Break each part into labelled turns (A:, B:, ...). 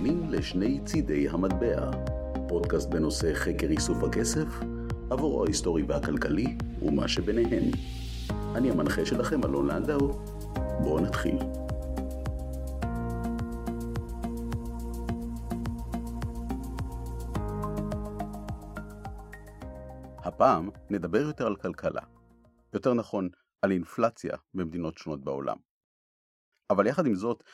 A: מאזינים לשני צידי המטבע, פודקאסט בנושא חקר איסוף הכסף, עבורו ההיסטורי והכלכלי ומה שביניהם. אני המנחה שלכם אלון לנדאו, בואו נתחיל. הפעם נדבר יותר על כלכלה. יותר נכון, על אינפלציה במדינות שונות בעולם. אבל יחד עם זאת,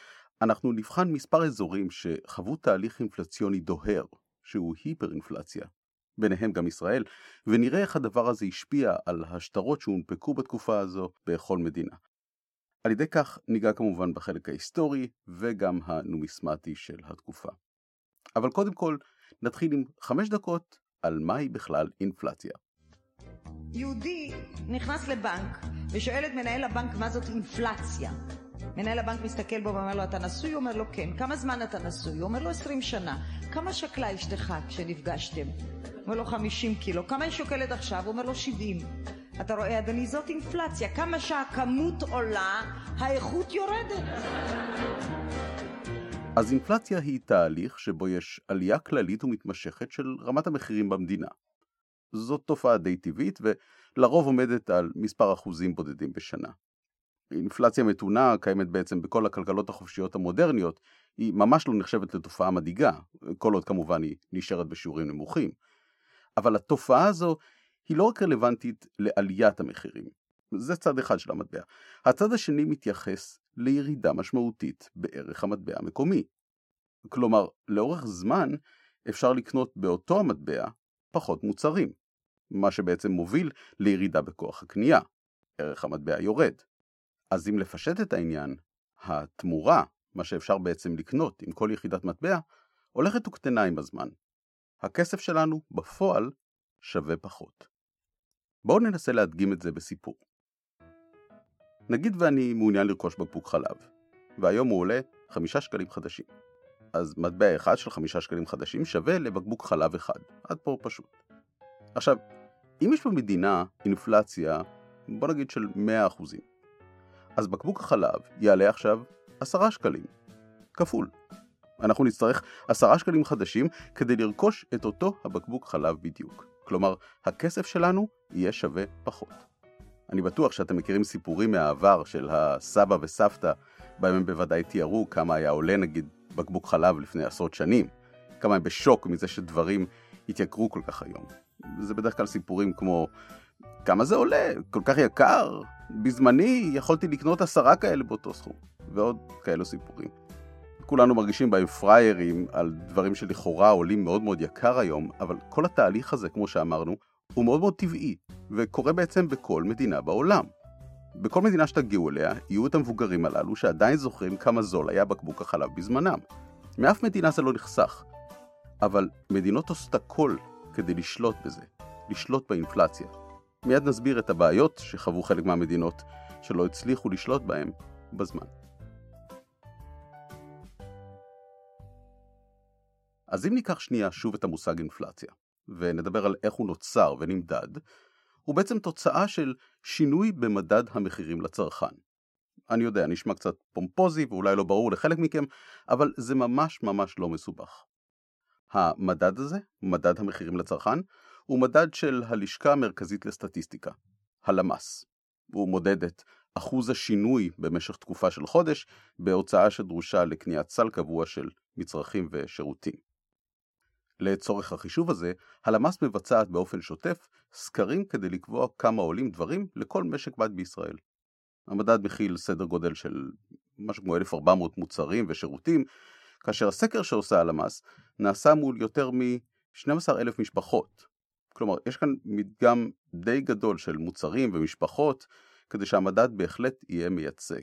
A: אנחנו נבחן מספר אזורים שחוו תהליך אינפלציוני דוהר, שהוא היפר-אינפלציה, ביניהם גם ישראל, ונראה איך הדבר הזה השפיע על השטרות שהונפקו בתקופה הזו בכל מדינה. על ידי כך ניגע כמובן בחלק ההיסטורי וגם הנומיסמטי של התקופה. אבל קודם כל, נתחיל עם חמש דקות על מהי בכלל אינפלציה.
B: יהודי נכנס לבנק ושואל את מנהל הבנק מה זאת אינפלציה. מנהל הבנק מסתכל בו ואומר לו, אתה נשוי? הוא אומר לו, כן. כמה זמן אתה נשוי? הוא אומר לו, עשרים שנה. כמה שקלה אשתך כשנפגשתם? הוא אומר לו, חמישים קילו. כמה היא שוקלת עכשיו? הוא אומר לו, שבעים. אתה רואה, אדוני, זאת אינפלציה. כמה שהכמות עולה, האיכות יורדת.
A: אז אינפלציה היא תהליך שבו יש עלייה כללית ומתמשכת של רמת המחירים במדינה. זאת תופעה די טבעית ולרוב עומדת על מספר אחוזים בודדים בשנה. אינפלציה מתונה קיימת בעצם בכל הכלכלות החופשיות המודרניות, היא ממש לא נחשבת לתופעה מדאיגה, כל עוד כמובן היא נשארת בשיעורים נמוכים. אבל התופעה הזו היא לא רק רלוונטית לעליית המחירים, זה צד אחד של המטבע. הצד השני מתייחס לירידה משמעותית בערך המטבע המקומי. כלומר, לאורך זמן אפשר לקנות באותו המטבע פחות מוצרים, מה שבעצם מוביל לירידה בכוח הקנייה. ערך המטבע יורד. אז אם לפשט את העניין, התמורה, מה שאפשר בעצם לקנות עם כל יחידת מטבע, הולכת וקטנה עם הזמן. הכסף שלנו בפועל שווה פחות. בואו ננסה להדגים את זה בסיפור. נגיד ואני מעוניין לרכוש בקבוק חלב, והיום הוא עולה חמישה שקלים חדשים. אז מטבע אחד של חמישה שקלים חדשים שווה לבקבוק חלב אחד. עד פה פשוט. עכשיו, אם יש במדינה אינפלציה, בוא נגיד של 100%, אז בקבוק החלב יעלה עכשיו 10 שקלים, כפול. אנחנו נצטרך 10 שקלים חדשים כדי לרכוש את אותו הבקבוק חלב בדיוק. כלומר, הכסף שלנו יהיה שווה פחות. אני בטוח שאתם מכירים סיפורים מהעבר של הסבא וסבתא, בהם הם בוודאי תיארו כמה היה עולה נגיד בקבוק חלב לפני עשרות שנים, כמה הם בשוק מזה שדברים התייקרו כל כך היום. זה בדרך כלל סיפורים כמו כמה זה עולה? כל כך יקר? בזמני יכולתי לקנות עשרה כאלה באותו סכום, ועוד כאלו סיפורים. כולנו מרגישים בהם פריירים על דברים שלכאורה עולים מאוד מאוד יקר היום, אבל כל התהליך הזה, כמו שאמרנו, הוא מאוד מאוד טבעי, וקורה בעצם בכל מדינה בעולם. בכל מדינה שתגיעו אליה, יהיו את המבוגרים הללו שעדיין זוכרים כמה זול היה בקבוק החלב בזמנם. מאף מדינה זה לא נחסך. אבל מדינות עושות הכל כדי לשלוט בזה, לשלוט באינפלציה. מיד נסביר את הבעיות שחוו חלק מהמדינות שלא הצליחו לשלוט בהן בזמן. אז אם ניקח שנייה שוב את המושג אינפלציה, ונדבר על איך הוא נוצר ונמדד, הוא בעצם תוצאה של שינוי במדד המחירים לצרכן. אני יודע, נשמע קצת פומפוזי ואולי לא ברור לחלק מכם, אבל זה ממש ממש לא מסובך. המדד הזה, מדד המחירים לצרכן, הוא מדד של הלשכה המרכזית לסטטיסטיקה, הלמ"ס. הוא מודד את אחוז השינוי במשך תקופה של חודש בהוצאה שדרושה לקניית סל קבוע של מצרכים ושירותים. לצורך החישוב הזה, הלמ"ס מבצעת באופן שוטף סקרים כדי לקבוע כמה עולים דברים לכל משק בית בישראל. המדד מכיל סדר גודל של משהו כמו 1,400 מוצרים ושירותים, כאשר הסקר שעושה הלמ"ס נעשה מול יותר מ-12,000 משפחות, כלומר, יש כאן מדגם די גדול של מוצרים ומשפחות, כדי שהמדד בהחלט יהיה מייצג.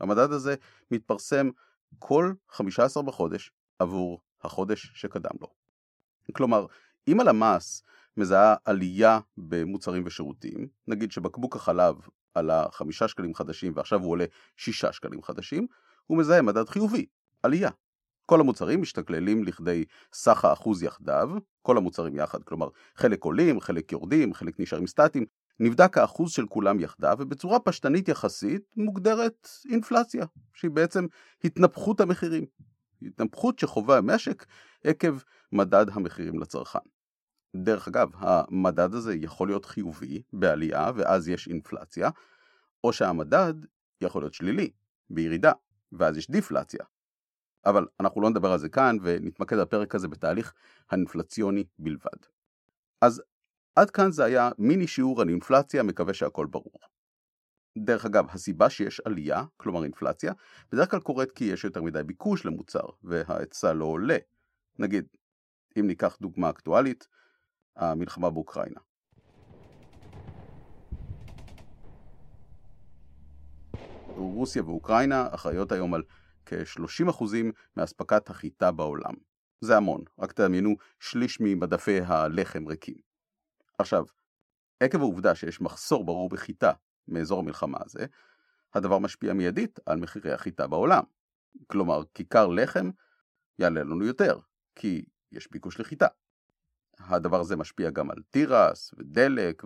A: המדד הזה מתפרסם כל 15 בחודש עבור החודש שקדם לו. כלומר, אם הלמ"ס מזהה עלייה במוצרים ושירותים, נגיד שבקבוק החלב עלה 5 שקלים חדשים ועכשיו הוא עולה 6 שקלים חדשים, הוא מזהה מדד חיובי, עלייה. כל המוצרים משתכללים לכדי סך האחוז יחדיו, כל המוצרים יחד, כלומר חלק עולים, חלק יורדים, חלק נשארים סטטיים, נבדק האחוז של כולם יחדיו, ובצורה פשטנית יחסית מוגדרת אינפלציה, שהיא בעצם התנפחות המחירים. התנפחות שחווה המשק עקב מדד המחירים לצרכן. דרך אגב, המדד הזה יכול להיות חיובי בעלייה ואז יש אינפלציה, או שהמדד יכול להיות שלילי, בירידה, ואז יש דיפלציה. אבל אנחנו לא נדבר על זה כאן ונתמקד בפרק הזה בתהליך האינפלציוני בלבד. אז עד כאן זה היה מיני שיעור על אינפלציה, מקווה שהכל ברור. דרך אגב, הסיבה שיש עלייה, כלומר אינפלציה, בדרך כלל קורית כי יש יותר מדי ביקוש למוצר וההיצע לא עולה. נגיד, אם ניקח דוגמה אקטואלית, המלחמה באוקראינה. רוסיה ואוקראינה אחראיות היום על כ-30% מאספקת החיטה בעולם. זה המון, רק תדמיינו שליש ממדפי הלחם ריקים. עכשיו, עקב העובדה שיש מחסור ברור בחיטה מאזור המלחמה הזה, הדבר משפיע מיידית על מחירי החיטה בעולם. כלומר, כיכר לחם יעלה לנו יותר, כי יש ביקוש לחיטה. הדבר הזה משפיע גם על תירס ודלק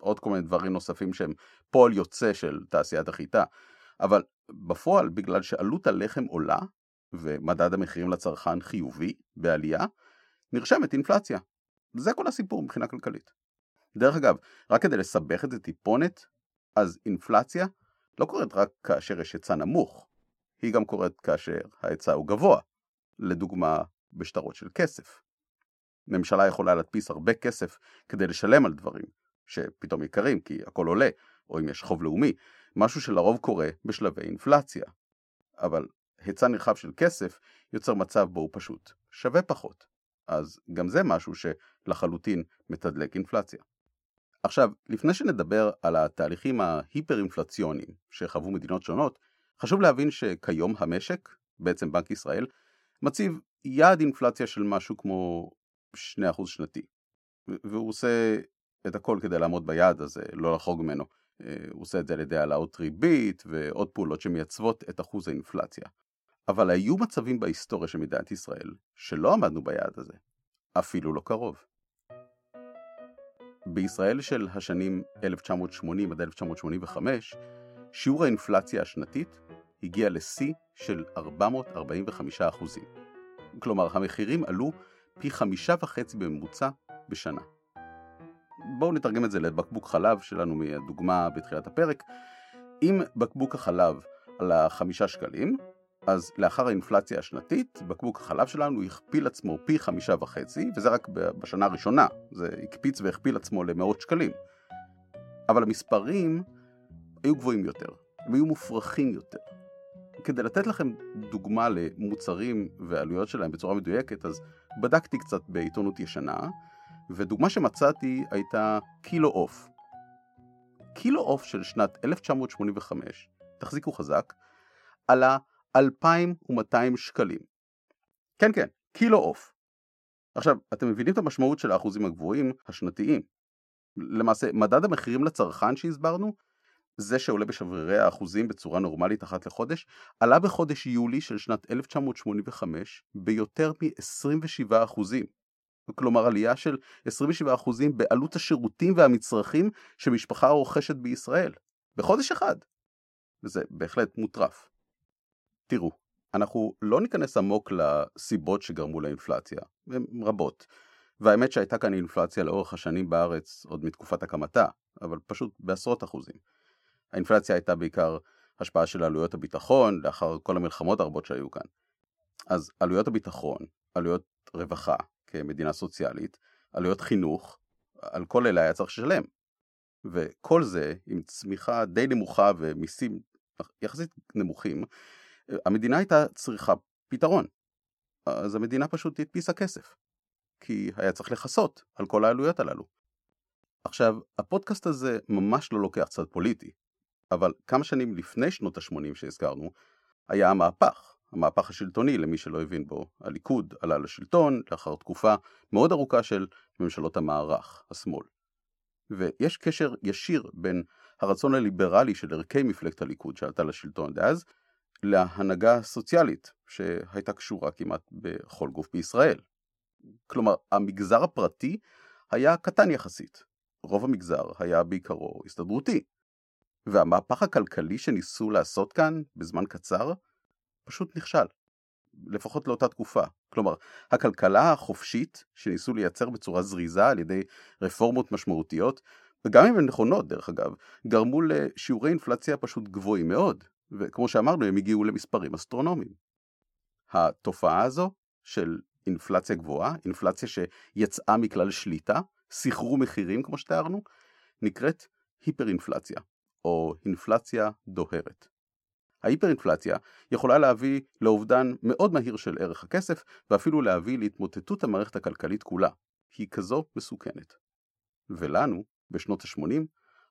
A: ועוד כל מיני דברים נוספים שהם פועל יוצא של תעשיית החיטה. אבל בפועל, בגלל שעלות הלחם עולה ומדד המחירים לצרכן חיובי בעלייה, נרשמת אינפלציה. זה כל הסיפור מבחינה כלכלית. דרך אגב, רק כדי לסבך את זה טיפונת, אז אינפלציה לא קורית רק כאשר יש היצע נמוך, היא גם קורית כאשר ההיצע הוא גבוה, לדוגמה בשטרות של כסף. ממשלה יכולה להדפיס הרבה כסף כדי לשלם על דברים שפתאום יקרים כי הכל עולה, או אם יש חוב לאומי, משהו שלרוב קורה בשלבי אינפלציה. אבל היצע נרחב של כסף יוצר מצב בו הוא פשוט שווה פחות. אז גם זה משהו שלחלוטין מתדלק אינפלציה. עכשיו, לפני שנדבר על התהליכים ההיפר-אינפלציוניים שחוו מדינות שונות, חשוב להבין שכיום המשק, בעצם בנק ישראל, מציב יעד אינפלציה של משהו כמו 2% שנתי. והוא עושה את הכל כדי לעמוד ביעד הזה, לא לחרוג ממנו. אה, הוא עושה את זה על ידי העלאות ריבית ועוד פעולות שמייצבות את אחוז האינפלציה. אבל היו מצבים בהיסטוריה של מדינת ישראל שלא עמדנו ביעד הזה, אפילו לא קרוב. בישראל של השנים 1980 עד 1985, שיעור האינפלציה השנתית הגיע לשיא של 445 אחוזים. כלומר, המחירים עלו פי חמישה וחצי בממוצע בשנה. בואו נתרגם את זה לבקבוק חלב שלנו מהדוגמה בתחילת הפרק. אם בקבוק החלב עלה חמישה שקלים, אז לאחר האינפלציה השנתית, בקבוק החלב שלנו הכפיל עצמו פי חמישה וחצי, וזה רק בשנה הראשונה, זה הקפיץ והכפיל עצמו למאות שקלים. אבל המספרים היו גבוהים יותר, הם היו מופרכים יותר. כדי לתת לכם דוגמה למוצרים ועלויות שלהם בצורה מדויקת, אז בדקתי קצת בעיתונות ישנה, ודוגמה שמצאתי הייתה קילו עוף. קילו עוף של שנת 1985, תחזיקו חזק, עלה 2,200 שקלים. כן כן, קילו עוף. עכשיו, אתם מבינים את המשמעות של האחוזים הגבוהים השנתיים. למעשה, מדד המחירים לצרכן שהסברנו, זה שעולה בשברירי האחוזים בצורה נורמלית אחת לחודש, עלה בחודש יולי של שנת 1985 ביותר מ-27 אחוזים. כלומר עלייה של 27% בעלות השירותים והמצרכים שמשפחה רוכשת בישראל, בחודש אחד. וזה בהחלט מוטרף. תראו, אנחנו לא ניכנס עמוק לסיבות שגרמו לאינפלציה, הן רבות. והאמת שהייתה כאן אינפלציה לאורך השנים בארץ עוד מתקופת הקמתה, אבל פשוט בעשרות אחוזים. האינפלציה הייתה בעיקר השפעה של עלויות הביטחון לאחר כל המלחמות הרבות שהיו כאן. אז עלויות הביטחון, עלויות רווחה, כמדינה סוציאלית, עלויות חינוך, על כל אלה היה צריך לשלם. וכל זה עם צמיחה די נמוכה ומיסים יחסית נמוכים, המדינה הייתה צריכה פתרון. אז המדינה פשוט הדפיסה כסף. כי היה צריך לכסות על כל העלויות הללו. עכשיו, הפודקאסט הזה ממש לא לוקח צד פוליטי, אבל כמה שנים לפני שנות ה-80 שהזכרנו, היה המהפך. המהפך השלטוני, למי שלא הבין בו, הליכוד עלה לשלטון לאחר תקופה מאוד ארוכה של ממשלות המערך, השמאל. ויש קשר ישיר בין הרצון הליברלי של ערכי מפלגת הליכוד שעלתה לשלטון דאז, להנהגה הסוציאלית שהייתה קשורה כמעט בכל גוף בישראל. כלומר, המגזר הפרטי היה קטן יחסית. רוב המגזר היה בעיקרו הסתדרותי. והמהפך הכלכלי שניסו לעשות כאן בזמן קצר פשוט נכשל. לפחות לאותה תקופה. כלומר, הכלכלה החופשית שניסו לייצר בצורה זריזה על ידי רפורמות משמעותיות, וגם אם הן נכונות דרך אגב, גרמו לשיעורי אינפלציה פשוט גבוהים מאוד, וכמו שאמרנו הם הגיעו למספרים אסטרונומיים. התופעה הזו של אינפלציה גבוהה, אינפלציה שיצאה מכלל שליטה, סחרו מחירים כמו שתיארנו, נקראת היפר-אינפלציה, או אינפלציה דוהרת. ההיפר-אינפלציה יכולה להביא לאובדן מאוד מהיר של ערך הכסף, ואפילו להביא להתמוטטות המערכת הכלכלית כולה. היא כזו מסוכנת. ולנו, בשנות ה-80,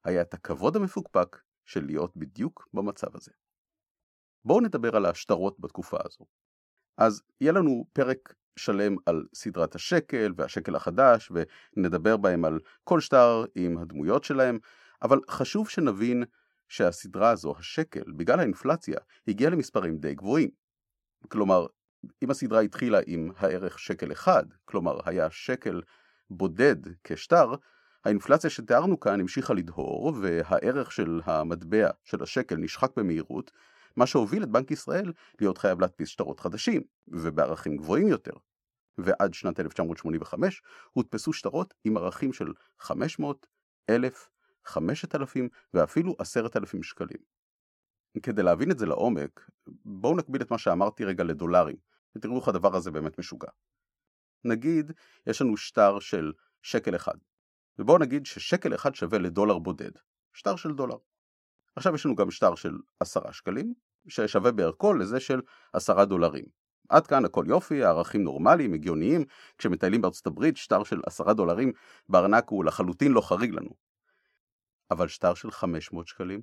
A: היה את הכבוד המפוקפק של להיות בדיוק במצב הזה. בואו נדבר על השטרות בתקופה הזו. אז יהיה לנו פרק שלם על סדרת השקל והשקל החדש, ונדבר בהם על כל שטר עם הדמויות שלהם, אבל חשוב שנבין שהסדרה הזו, השקל, בגלל האינפלציה, הגיעה למספרים די גבוהים. כלומר, אם הסדרה התחילה עם הערך שקל אחד, כלומר היה שקל בודד כשטר, האינפלציה שתיארנו כאן המשיכה לדהור, והערך של המטבע של השקל נשחק במהירות, מה שהוביל את בנק ישראל להיות חייב להדפיס שטרות חדשים, ובערכים גבוהים יותר. ועד שנת 1985 הודפסו שטרות עם ערכים של 500, 1,000, 5,000 ואפילו 10,000 שקלים. כדי להבין את זה לעומק, בואו נקביל את מה שאמרתי רגע לדולרים, ותראו איך הדבר הזה באמת משוגע. נגיד, יש לנו שטר של שקל אחד, ובואו נגיד ששקל אחד שווה לדולר בודד, שטר של דולר. עכשיו יש לנו גם שטר של עשרה שקלים, ששווה בערכו לזה של עשרה דולרים. עד כאן הכל יופי, הערכים נורמליים, הגיוניים, כשמטיילים בארצות הברית שטר של עשרה דולרים בארנק הוא לחלוטין לא חריג לנו. אבל שטר של 500 שקלים,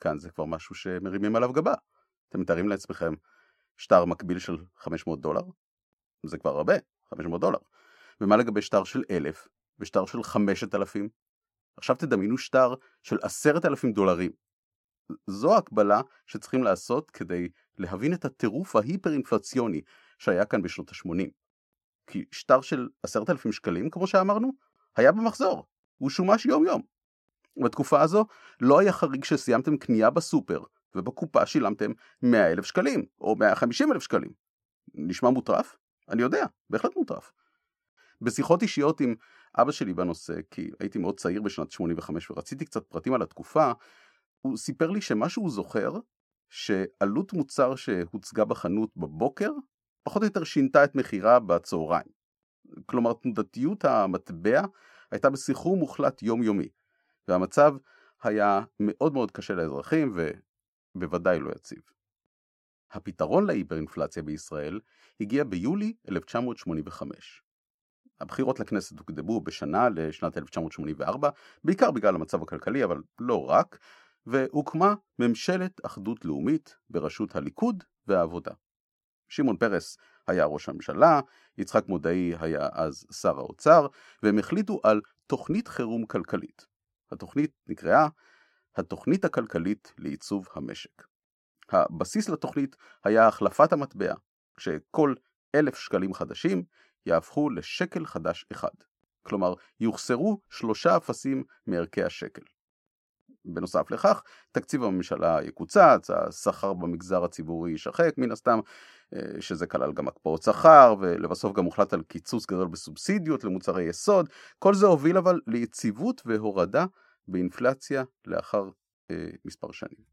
A: כאן זה כבר משהו שמרימים עליו גבה. אתם מתארים לעצמכם שטר מקביל של 500 דולר? זה כבר הרבה, 500 דולר. ומה לגבי שטר של 1,000 ושטר של 5,000? עכשיו תדמיינו שטר של 10,000 דולרים. זו ההקבלה שצריכים לעשות כדי להבין את הטירוף ההיפר-אינפלציוני שהיה כאן בשנות ה-80. כי שטר של 10,000 שקלים, כמו שאמרנו, היה במחזור, הוא שומש יום יום. בתקופה הזו לא היה חריג שסיימתם קנייה בסופר ובקופה שילמתם 100 אלף שקלים או 150 אלף שקלים. נשמע מוטרף? אני יודע, בהחלט מוטרף. בשיחות אישיות עם אבא שלי בנושא, כי הייתי מאוד צעיר בשנת 85 ורציתי קצת פרטים על התקופה, הוא סיפר לי שמה שהוא זוכר, שעלות מוצר שהוצגה בחנות בבוקר, פחות או יותר שינתה את מחירה בצהריים. כלומר, תנודתיות המטבע הייתה בסחרור מוחלט יומיומי. והמצב היה מאוד מאוד קשה לאזרחים ובוודאי לא יציב. הפתרון להיפראינפלציה בישראל הגיע ביולי 1985. הבחירות לכנסת הוקדמו בשנה לשנת 1984, בעיקר בגלל המצב הכלכלי, אבל לא רק, והוקמה ממשלת אחדות לאומית בראשות הליכוד והעבודה. שמעון פרס היה ראש הממשלה, יצחק מודעי היה אז שר האוצר, והם החליטו על תוכנית חירום כלכלית. התוכנית נקראה התוכנית הכלכלית לעיצוב המשק. הבסיס לתוכנית היה החלפת המטבע, כשכל אלף שקלים חדשים יהפכו לשקל חדש אחד. כלומר, יוחסרו שלושה אפסים מערכי השקל. בנוסף לכך, תקציב הממשלה יקוצץ, השכר במגזר הציבורי יישחק מן הסתם, שזה כלל גם הקפאות שכר, ולבסוף גם הוחלט על קיצוץ גדול בסובסידיות למוצרי יסוד. כל זה הוביל אבל ליציבות והורדה באינפלציה לאחר אה, מספר שנים.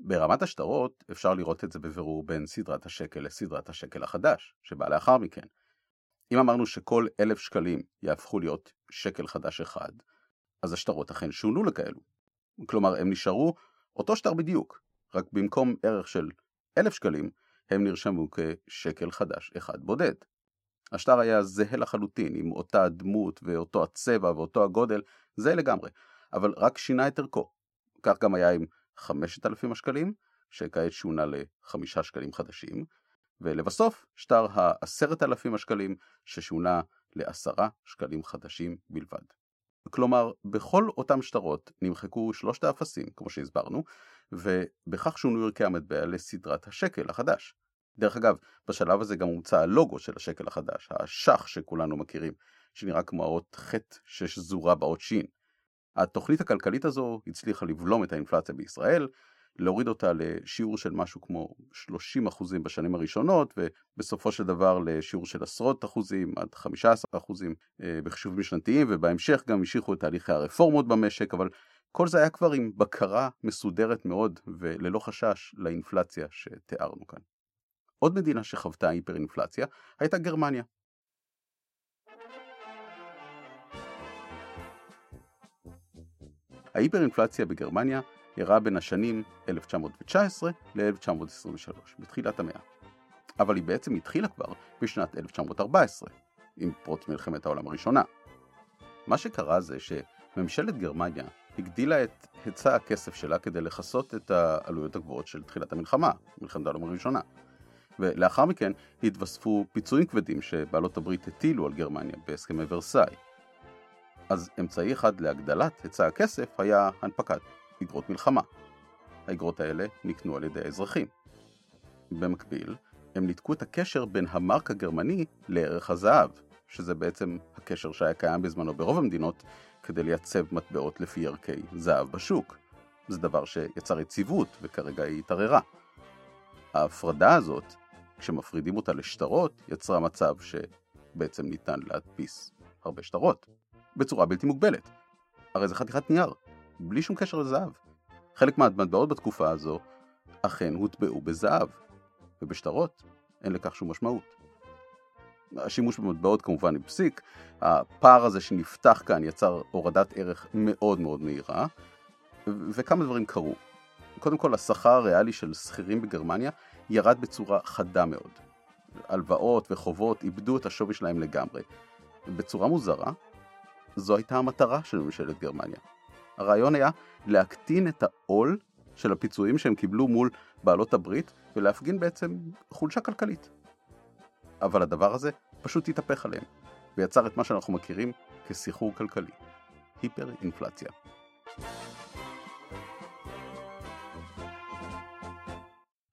A: ברמת השטרות אפשר לראות את זה בבירור בין סדרת השקל לסדרת השקל החדש, שבא לאחר מכן. אם אמרנו שכל אלף שקלים יהפכו להיות שקל חדש אחד, אז השטרות אכן שונו לכאלו. כלומר, הם נשארו אותו שטר בדיוק, רק במקום ערך של אלף שקלים, הם נרשמו כשקל חדש אחד בודד. השטר היה זהה לחלוטין, עם אותה הדמות ואותו הצבע ואותו הגודל, זה לגמרי, אבל רק שינה את ערכו. כך גם היה עם 5,000 השקלים, שכעת שונה לחמישה שקלים חדשים, ולבסוף שטר ה-10,000 השקלים, ששונה לעשרה שקלים חדשים בלבד. כלומר, בכל אותם שטרות נמחקו שלושת האפסים, כמו שהסברנו, ובכך שונו ערכי המטבע לסדרת השקל החדש. דרך אגב, בשלב הזה גם הומצא הלוגו של השקל החדש, השח שכולנו מכירים, שנראה כמו האות ח' ששזורה באות שין. התוכנית הכלכלית הזו הצליחה לבלום את האינפלציה בישראל, להוריד אותה לשיעור של משהו כמו 30 אחוזים בשנים הראשונות ובסופו של דבר לשיעור של עשרות אחוזים עד 15 אחוזים אה, בחישובים שנתיים ובהמשך גם המשיכו את תהליכי הרפורמות במשק אבל כל זה היה כבר עם בקרה מסודרת מאוד וללא חשש לאינפלציה שתיארנו כאן. עוד מדינה שחוותה היפר-אינפלציה הייתה גרמניה. ההיפר-אינפלציה בגרמניה אירעה בין השנים 1919 ל-1923, בתחילת המאה. אבל היא בעצם התחילה כבר בשנת 1914, עם פרוץ מלחמת העולם הראשונה. מה שקרה זה שממשלת גרמניה הגדילה את היצע הכסף שלה כדי לכסות את העלויות הגבוהות של תחילת המלחמה, מלחמת העולם הראשונה. ולאחר מכן התווספו פיצויים כבדים שבעלות הברית הטילו על גרמניה בהסכמי ורסאי. אז אמצעי אחד להגדלת היצע הכסף היה הנפקת אגרות מלחמה. האגרות האלה נקנו על ידי האזרחים. במקביל, הם ניתקו את הקשר בין המרק הגרמני לערך הזהב, שזה בעצם הקשר שהיה קיים בזמנו ברוב המדינות כדי לייצב מטבעות לפי ערכי זהב בשוק. זה דבר שיצר יציבות וכרגע היא התערערה. ההפרדה הזאת, כשמפרידים אותה לשטרות, יצרה מצב שבעצם ניתן להדפיס הרבה שטרות, בצורה בלתי מוגבלת. הרי זה חתיכת נייר, בלי שום קשר לזהב. חלק מהמטבעות בתקופה הזו אכן הוטבעו בזהב, ובשטרות אין לכך שום משמעות. השימוש במטבעות כמובן הפסיק, הפער הזה שנפתח כאן יצר הורדת ערך מאוד מאוד מהירה, וכמה דברים קרו. קודם כל, השכר הריאלי של שכירים בגרמניה ירד בצורה חדה מאוד. הלוואות וחובות איבדו את השווי שלהם לגמרי. בצורה מוזרה, זו הייתה המטרה של ממשלת גרמניה. הרעיון היה להקטין את העול של הפיצויים שהם קיבלו מול בעלות הברית ולהפגין בעצם חולשה כלכלית. אבל הדבר הזה פשוט התהפך עליהם, ויצר את מה שאנחנו מכירים כסחרור כלכלי, היפר אינפלציה.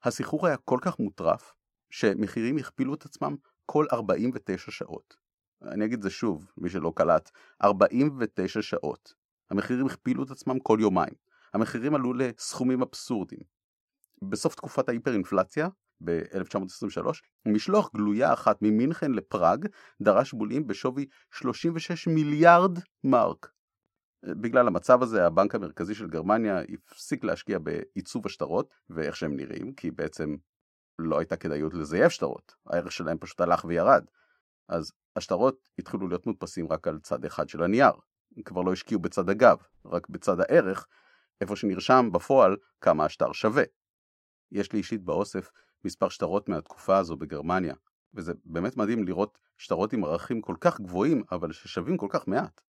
A: הסחרור היה כל כך מוטרף, שמחירים הכפילו את עצמם כל 49 שעות. אני אגיד את זה שוב, מי שלא קלט, 49 שעות. המחירים הכפילו את עצמם כל יומיים. המחירים עלו לסכומים אבסורדיים. בסוף תקופת ההיפר-אינפלציה, ב-1923, משלוח גלויה אחת ממינכן לפראג דרש בולים בשווי 36 מיליארד מרק. בגלל המצב הזה הבנק המרכזי של גרמניה הפסיק להשקיע בעיצוב השטרות ואיך שהם נראים, כי בעצם לא הייתה כדאיות לזייף שטרות, הערך שלהם פשוט הלך וירד. אז השטרות התחילו להיות מודפסים רק על צד אחד של הנייר. כבר לא השקיעו בצד הגב, רק בצד הערך, איפה שנרשם בפועל כמה השטר שווה. יש לי אישית באוסף מספר שטרות מהתקופה הזו בגרמניה, וזה באמת מדהים לראות שטרות עם ערכים כל כך גבוהים, אבל ששווים כל כך מעט.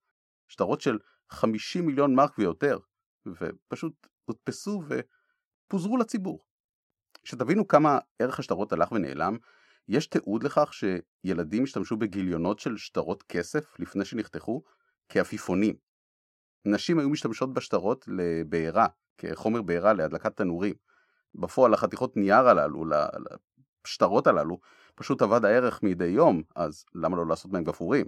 A: שטרות של 50 מיליון מרק ויותר, ופשוט הודפסו ופוזרו לציבור. שתבינו כמה ערך השטרות הלך ונעלם, יש תיעוד לכך שילדים השתמשו בגיליונות של שטרות כסף לפני שנחתכו כעפיפונים. נשים היו משתמשות בשטרות לבעירה, כחומר בעירה להדלקת תנורים. בפועל החתיכות נייר הללו, לשטרות הללו, פשוט עבד הערך מדי יום, אז למה לא לעשות מהם גפורים?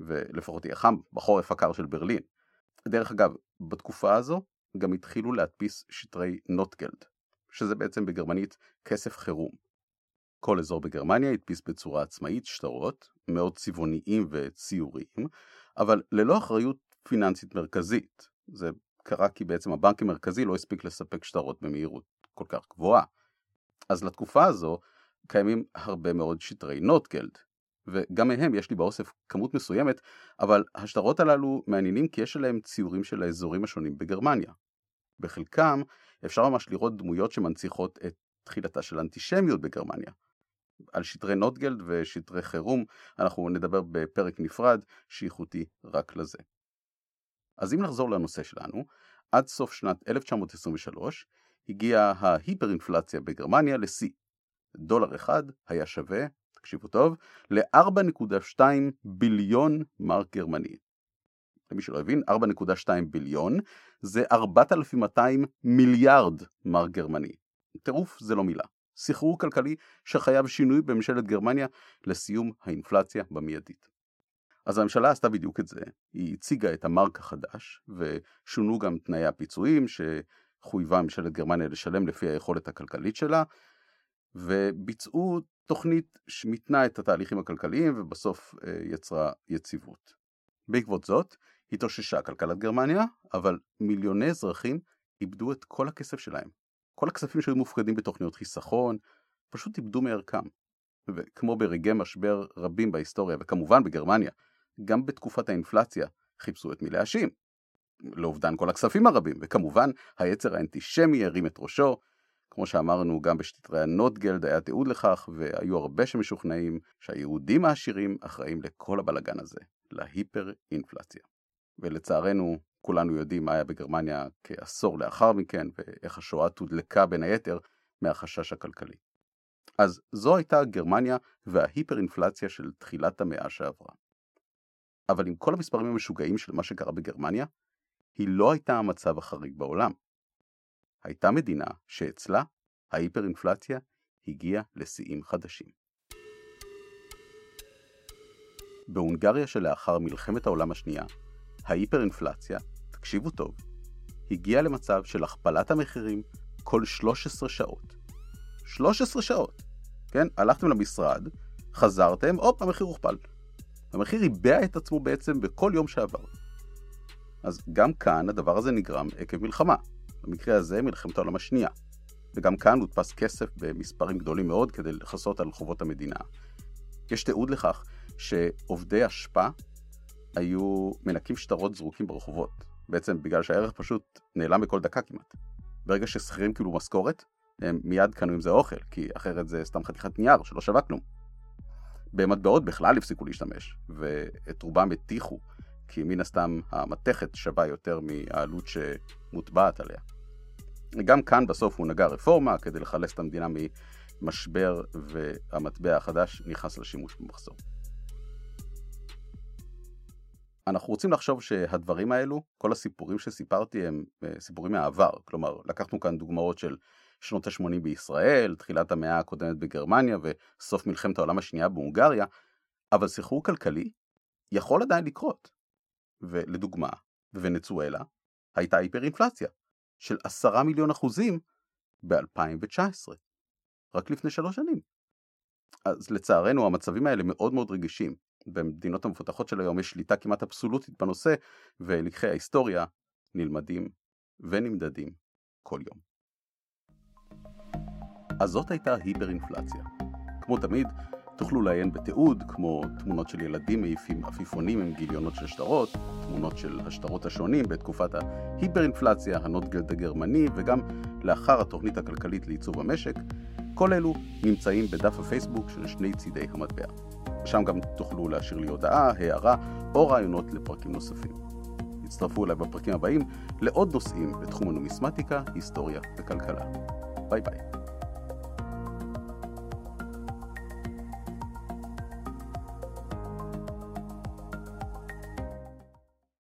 A: ולפחות יהיה חם בחורף הקר של ברלין. דרך אגב, בתקופה הזו גם התחילו להדפיס שטרי נוטגלד, שזה בעצם בגרמנית כסף חירום. כל אזור בגרמניה הדפיס בצורה עצמאית שטרות, מאוד צבעוניים וציוריים, אבל ללא אחריות פיננסית מרכזית. זה קרה כי בעצם הבנק המרכזי לא הספיק לספק שטרות במהירות כל כך גבוהה. אז לתקופה הזו קיימים הרבה מאוד שטרי נוטגלד, וגם מהם יש לי באוסף כמות מסוימת, אבל השטרות הללו מעניינים כי יש עליהם ציורים של האזורים השונים בגרמניה. בחלקם אפשר ממש לראות דמויות שמנציחות את תחילתה של אנטישמיות בגרמניה. על שטרי נוטגלד ושטרי חירום אנחנו נדבר בפרק נפרד שאיכותי רק לזה. אז אם נחזור לנושא שלנו, עד סוף שנת 1923 הגיעה ההיפר-אינפלציה בגרמניה לשיא. דולר אחד היה שווה, תקשיבו טוב, ל-4.2 ביליון מרק גרמני. למי שלא הבין, 4.2 ביליון זה 4,200 מיליארד מרק גרמני. טירוף זה לא מילה. סחרור כלכלי שחייב שינוי בממשלת גרמניה לסיום האינפלציה במיידית. אז הממשלה עשתה בדיוק את זה, היא הציגה את המרק החדש ושונו גם תנאי הפיצויים חויבה ממשלת גרמניה לשלם לפי היכולת הכלכלית שלה, וביצעו תוכנית שמיתנה את התהליכים הכלכליים ובסוף אה, יצרה יציבות. בעקבות זאת, התאוששה כלכלת גרמניה, אבל מיליוני אזרחים איבדו את כל הכסף שלהם. כל הכספים שהיו מופקדים בתוכניות חיסכון, פשוט איבדו מערכם. וכמו ברגעי משבר רבים בהיסטוריה, וכמובן בגרמניה, גם בתקופת האינפלציה חיפשו את מי להאשים. לאובדן כל הכספים הרבים, וכמובן היצר האנטישמי הרים את ראשו. כמו שאמרנו, גם בשטרי הנוטגלד היה תיעוד לכך, והיו הרבה שמשוכנעים שהיהודים העשירים אחראים לכל הבלגן הזה, להיפר אינפלציה. ולצערנו, כולנו יודעים מה היה בגרמניה כעשור לאחר מכן, ואיך השואה תודלקה בין היתר מהחשש הכלכלי. אז זו הייתה גרמניה וההיפר-אינפלציה של תחילת המאה שעברה. אבל עם כל המספרים המשוגעים של מה שקרה בגרמניה, היא לא הייתה המצב החריג בעולם. הייתה מדינה שאצלה ההיפר-אינפלציה הגיעה לשיאים חדשים. בהונגריה שלאחר מלחמת העולם השנייה, ההיפר-אינפלציה, תקשיבו טוב, הגיעה למצב של הכפלת המחירים כל 13 שעות. 13 שעות. כן? הלכתם למשרד, חזרתם, הופ, המחיר הוכפל. המחיר איבע את עצמו בעצם בכל יום שעבר. אז גם כאן הדבר הזה נגרם עקב מלחמה. במקרה הזה מלחמת העולם השנייה. וגם כאן הודפס כסף במספרים גדולים מאוד כדי לכסות על חובות המדינה. יש תיעוד לכך שעובדי אשפה היו מנקים שטרות זרוקים ברחובות. בעצם בגלל שהערך פשוט נעלם בכל דקה כמעט. ברגע ששכירים קיבלו משכורת, הם מיד קנו עם זה אוכל, כי אחרת זה סתם חתיכת נייר שלא שווה כלום. במטבעות בכלל הפסיקו להשתמש, ואת רובם הטיחו, כי מן הסתם המתכת שווה יותר מהעלות שמוטבעת עליה. גם כאן בסוף הוא נגע רפורמה כדי לחלץ את המדינה ממשבר, והמטבע החדש נכנס לשימוש במחסור. אנחנו רוצים לחשוב שהדברים האלו, כל הסיפורים שסיפרתי הם אה, סיפורים מהעבר, כלומר לקחנו כאן דוגמאות של שנות ה-80 בישראל, תחילת המאה הקודמת בגרמניה וסוף מלחמת העולם השנייה בהונגריה, אבל סחרור כלכלי יכול עדיין לקרות. ולדוגמה, בוונצואלה הייתה היפר-אינפלציה של עשרה מיליון אחוזים ב-2019, רק לפני שלוש שנים. אז לצערנו המצבים האלה מאוד מאוד רגישים. במדינות המפותחות של היום יש שליטה כמעט אבסולוטית בנושא, ולקחי ההיסטוריה נלמדים ונמדדים כל יום. אז זאת הייתה היפר-אינפלציה. כמו תמיד, תוכלו לעיין בתיעוד, כמו תמונות של ילדים מעיפים עפיפונים עם גיליונות של שטרות, תמונות של השטרות השונים בתקופת ההיפר-אינפלציה, הנוטגלד הגרמני, וגם לאחר התוכנית הכלכלית לעיצוב המשק. כל אלו נמצאים בדף הפייסבוק של שני צידי המטבע. שם גם תוכלו להשאיר לי הודעה, הערה או רעיונות לפרקים נוספים. הצטרפו אליי בפרקים הבאים לעוד נושאים בתחום הנומיסמטיקה, היסטוריה וכלכלה. ביי ביי.